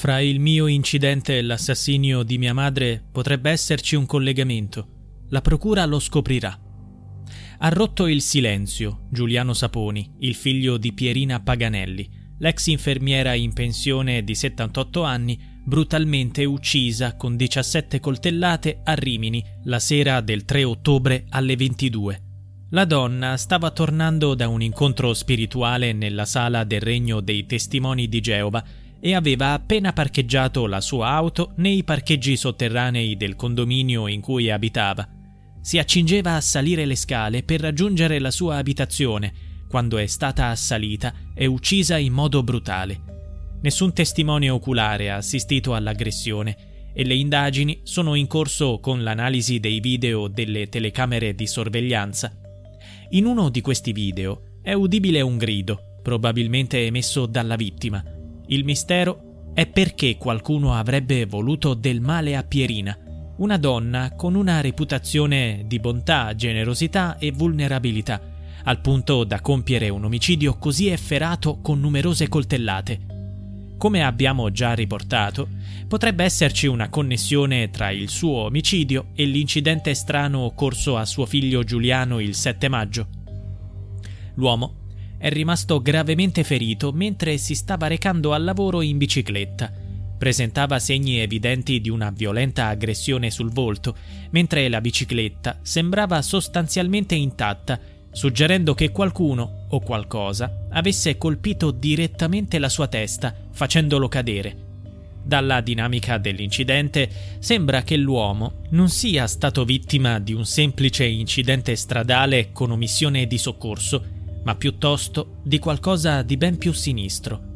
Fra il mio incidente e l'assassinio di mia madre potrebbe esserci un collegamento. La procura lo scoprirà. Ha rotto il silenzio Giuliano Saponi, il figlio di Pierina Paganelli, l'ex infermiera in pensione di 78 anni, brutalmente uccisa con 17 coltellate a Rimini la sera del 3 ottobre alle 22. La donna stava tornando da un incontro spirituale nella sala del Regno dei Testimoni di Geova e aveva appena parcheggiato la sua auto nei parcheggi sotterranei del condominio in cui abitava. Si accingeva a salire le scale per raggiungere la sua abitazione quando è stata assalita e uccisa in modo brutale. Nessun testimone oculare ha assistito all'aggressione e le indagini sono in corso con l'analisi dei video delle telecamere di sorveglianza. In uno di questi video è udibile un grido, probabilmente emesso dalla vittima, il mistero è perché qualcuno avrebbe voluto del male a Pierina, una donna con una reputazione di bontà, generosità e vulnerabilità, al punto da compiere un omicidio così efferato con numerose coltellate. Come abbiamo già riportato, potrebbe esserci una connessione tra il suo omicidio e l'incidente strano occorso a suo figlio Giuliano il 7 maggio. L'uomo è rimasto gravemente ferito mentre si stava recando al lavoro in bicicletta. Presentava segni evidenti di una violenta aggressione sul volto, mentre la bicicletta sembrava sostanzialmente intatta, suggerendo che qualcuno o qualcosa avesse colpito direttamente la sua testa, facendolo cadere. Dalla dinamica dell'incidente sembra che l'uomo non sia stato vittima di un semplice incidente stradale con omissione di soccorso, ma piuttosto di qualcosa di ben più sinistro.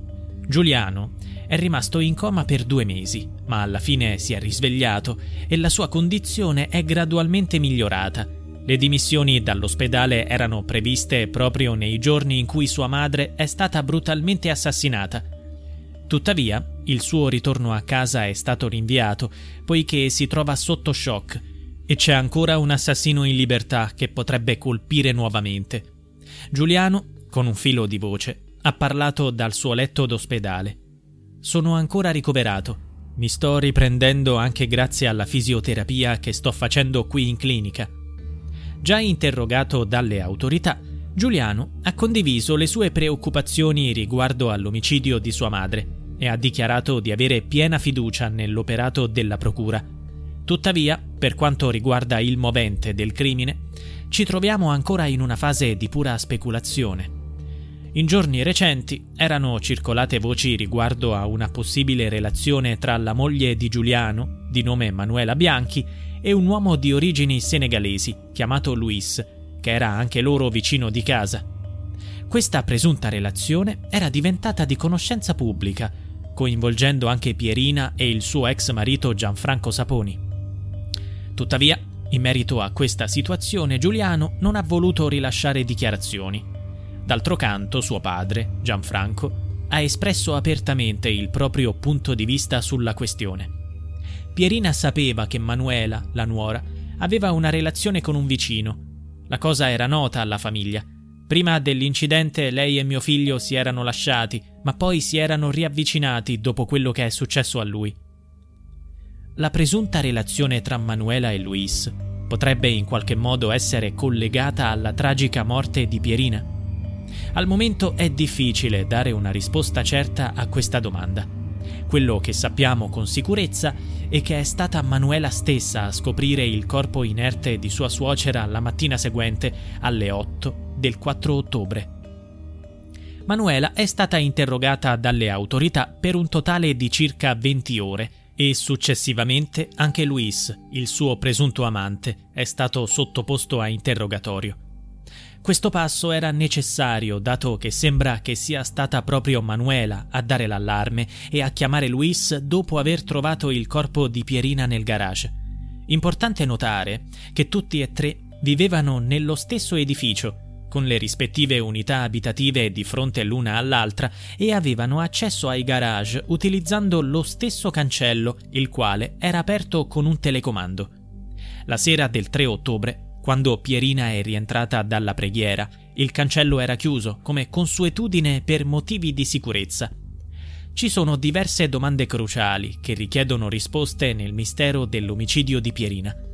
Giuliano è rimasto in coma per due mesi, ma alla fine si è risvegliato e la sua condizione è gradualmente migliorata. Le dimissioni dall'ospedale erano previste proprio nei giorni in cui sua madre è stata brutalmente assassinata. Tuttavia, il suo ritorno a casa è stato rinviato, poiché si trova sotto shock e c'è ancora un assassino in libertà che potrebbe colpire nuovamente. Giuliano, con un filo di voce, ha parlato dal suo letto d'ospedale. Sono ancora ricoverato. Mi sto riprendendo anche grazie alla fisioterapia che sto facendo qui in clinica. Già interrogato dalle autorità, Giuliano ha condiviso le sue preoccupazioni riguardo all'omicidio di sua madre e ha dichiarato di avere piena fiducia nell'operato della procura. Tuttavia, per quanto riguarda il movente del crimine, ci troviamo ancora in una fase di pura speculazione. In giorni recenti erano circolate voci riguardo a una possibile relazione tra la moglie di Giuliano, di nome Manuela Bianchi, e un uomo di origini senegalesi, chiamato Luis, che era anche loro vicino di casa. Questa presunta relazione era diventata di conoscenza pubblica, coinvolgendo anche Pierina e il suo ex marito Gianfranco Saponi. Tuttavia, in merito a questa situazione Giuliano non ha voluto rilasciare dichiarazioni. D'altro canto suo padre, Gianfranco, ha espresso apertamente il proprio punto di vista sulla questione. Pierina sapeva che Manuela, la nuora, aveva una relazione con un vicino. La cosa era nota alla famiglia. Prima dell'incidente lei e mio figlio si erano lasciati, ma poi si erano riavvicinati dopo quello che è successo a lui la presunta relazione tra Manuela e Luis potrebbe in qualche modo essere collegata alla tragica morte di Pierina? Al momento è difficile dare una risposta certa a questa domanda. Quello che sappiamo con sicurezza è che è stata Manuela stessa a scoprire il corpo inerte di sua suocera la mattina seguente alle 8 del 4 ottobre. Manuela è stata interrogata dalle autorità per un totale di circa 20 ore e successivamente anche Luis, il suo presunto amante, è stato sottoposto a interrogatorio. Questo passo era necessario dato che sembra che sia stata proprio Manuela a dare l'allarme e a chiamare Luis dopo aver trovato il corpo di Pierina nel garage. Importante notare che tutti e tre vivevano nello stesso edificio, con le rispettive unità abitative di fronte l'una all'altra e avevano accesso ai garage utilizzando lo stesso cancello, il quale era aperto con un telecomando. La sera del 3 ottobre quando Pierina è rientrata dalla preghiera, il cancello era chiuso come consuetudine per motivi di sicurezza. Ci sono diverse domande cruciali che richiedono risposte nel mistero dell'omicidio di Pierina.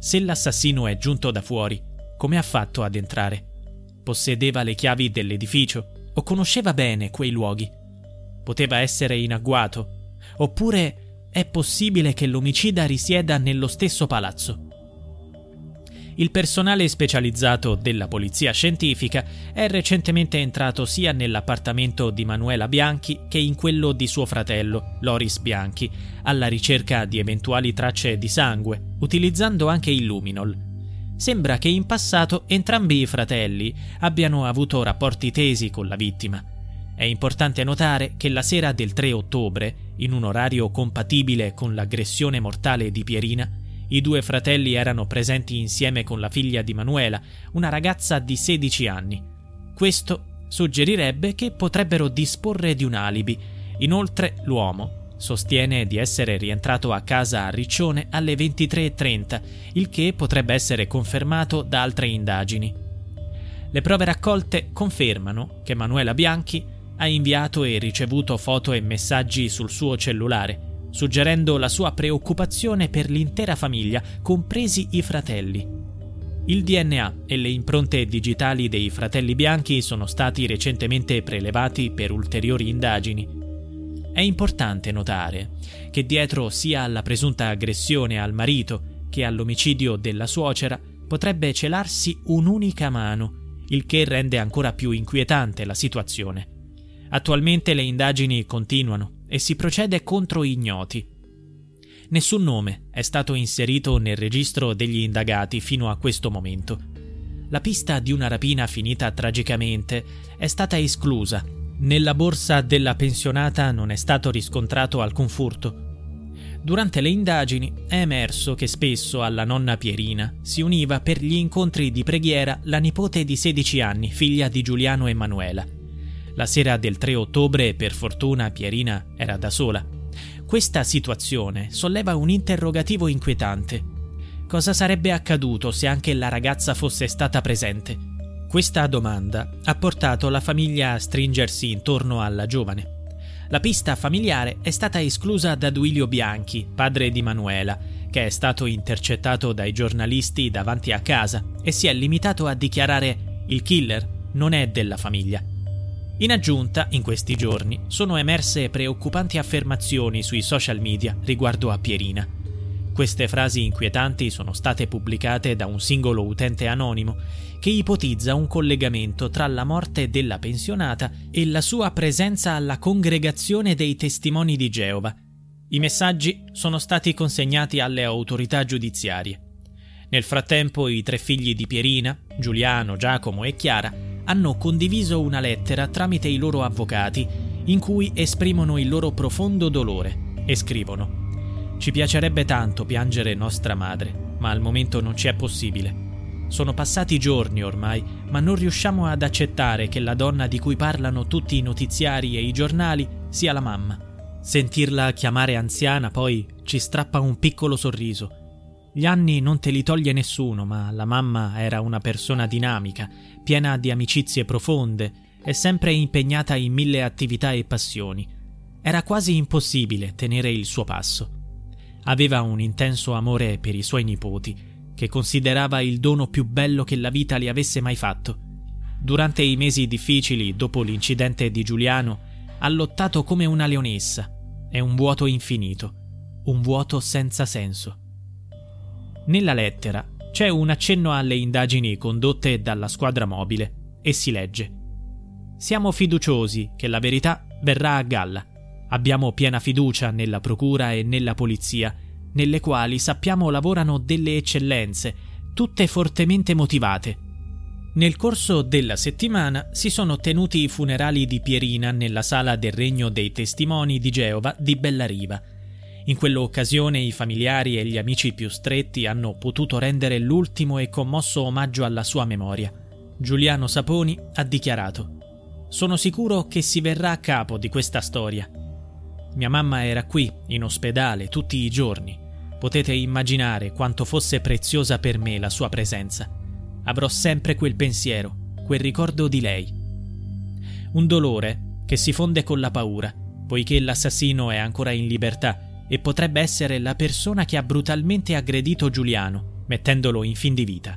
Se l'assassino è giunto da fuori, come ha fatto ad entrare? Possedeva le chiavi dell'edificio o conosceva bene quei luoghi? Poteva essere in agguato? Oppure è possibile che l'omicida risieda nello stesso palazzo? Il personale specializzato della polizia scientifica è recentemente entrato sia nell'appartamento di Manuela Bianchi che in quello di suo fratello, Loris Bianchi, alla ricerca di eventuali tracce di sangue, utilizzando anche il luminol. Sembra che in passato entrambi i fratelli abbiano avuto rapporti tesi con la vittima. È importante notare che la sera del 3 ottobre, in un orario compatibile con l'aggressione mortale di Pierina, i due fratelli erano presenti insieme con la figlia di Manuela, una ragazza di 16 anni. Questo suggerirebbe che potrebbero disporre di un alibi. Inoltre, l'uomo sostiene di essere rientrato a casa a Riccione alle 23.30, il che potrebbe essere confermato da altre indagini. Le prove raccolte confermano che Manuela Bianchi ha inviato e ricevuto foto e messaggi sul suo cellulare suggerendo la sua preoccupazione per l'intera famiglia, compresi i fratelli. Il DNA e le impronte digitali dei fratelli bianchi sono stati recentemente prelevati per ulteriori indagini. È importante notare che dietro sia alla presunta aggressione al marito che all'omicidio della suocera potrebbe celarsi un'unica mano, il che rende ancora più inquietante la situazione. Attualmente le indagini continuano e si procede contro ignoti. Nessun nome è stato inserito nel registro degli indagati fino a questo momento. La pista di una rapina finita tragicamente è stata esclusa Nella borsa della pensionata non è stato riscontrato alcun furto. Durante le indagini è emerso che spesso alla nonna Pierina si univa per gli incontri di preghiera la nipote di 16 anni, figlia di Giuliano e Manuela. La sera del 3 ottobre, per fortuna, Pierina era da sola. Questa situazione solleva un interrogativo inquietante. Cosa sarebbe accaduto se anche la ragazza fosse stata presente? Questa domanda ha portato la famiglia a stringersi intorno alla giovane. La pista familiare è stata esclusa da Duilio Bianchi, padre di Manuela, che è stato intercettato dai giornalisti davanti a casa e si è limitato a dichiarare il killer non è della famiglia. In aggiunta, in questi giorni sono emerse preoccupanti affermazioni sui social media riguardo a Pierina. Queste frasi inquietanti sono state pubblicate da un singolo utente anonimo che ipotizza un collegamento tra la morte della pensionata e la sua presenza alla congregazione dei testimoni di Geova. I messaggi sono stati consegnati alle autorità giudiziarie. Nel frattempo i tre figli di Pierina, Giuliano, Giacomo e Chiara, hanno condiviso una lettera tramite i loro avvocati in cui esprimono il loro profondo dolore e scrivono ci piacerebbe tanto piangere nostra madre, ma al momento non ci è possibile. Sono passati giorni ormai, ma non riusciamo ad accettare che la donna di cui parlano tutti i notiziari e i giornali sia la mamma. Sentirla chiamare anziana poi ci strappa un piccolo sorriso. Gli anni non te li toglie nessuno, ma la mamma era una persona dinamica, piena di amicizie profonde e sempre impegnata in mille attività e passioni. Era quasi impossibile tenere il suo passo. Aveva un intenso amore per i suoi nipoti, che considerava il dono più bello che la vita le avesse mai fatto. Durante i mesi difficili, dopo l'incidente di Giuliano, ha lottato come una leonessa. È un vuoto infinito, un vuoto senza senso. Nella lettera c'è un accenno alle indagini condotte dalla squadra mobile e si legge Siamo fiduciosi che la verità verrà a galla. Abbiamo piena fiducia nella Procura e nella Polizia, nelle quali sappiamo lavorano delle eccellenze, tutte fortemente motivate. Nel corso della settimana si sono tenuti i funerali di Pierina nella sala del Regno dei Testimoni di Geova di Bellariva. In quell'occasione i familiari e gli amici più stretti hanno potuto rendere l'ultimo e commosso omaggio alla sua memoria. Giuliano Saponi ha dichiarato Sono sicuro che si verrà a capo di questa storia mia mamma era qui, in ospedale, tutti i giorni. Potete immaginare quanto fosse preziosa per me la sua presenza. Avrò sempre quel pensiero, quel ricordo di lei. Un dolore che si fonde con la paura, poiché l'assassino è ancora in libertà e potrebbe essere la persona che ha brutalmente aggredito Giuliano, mettendolo in fin di vita.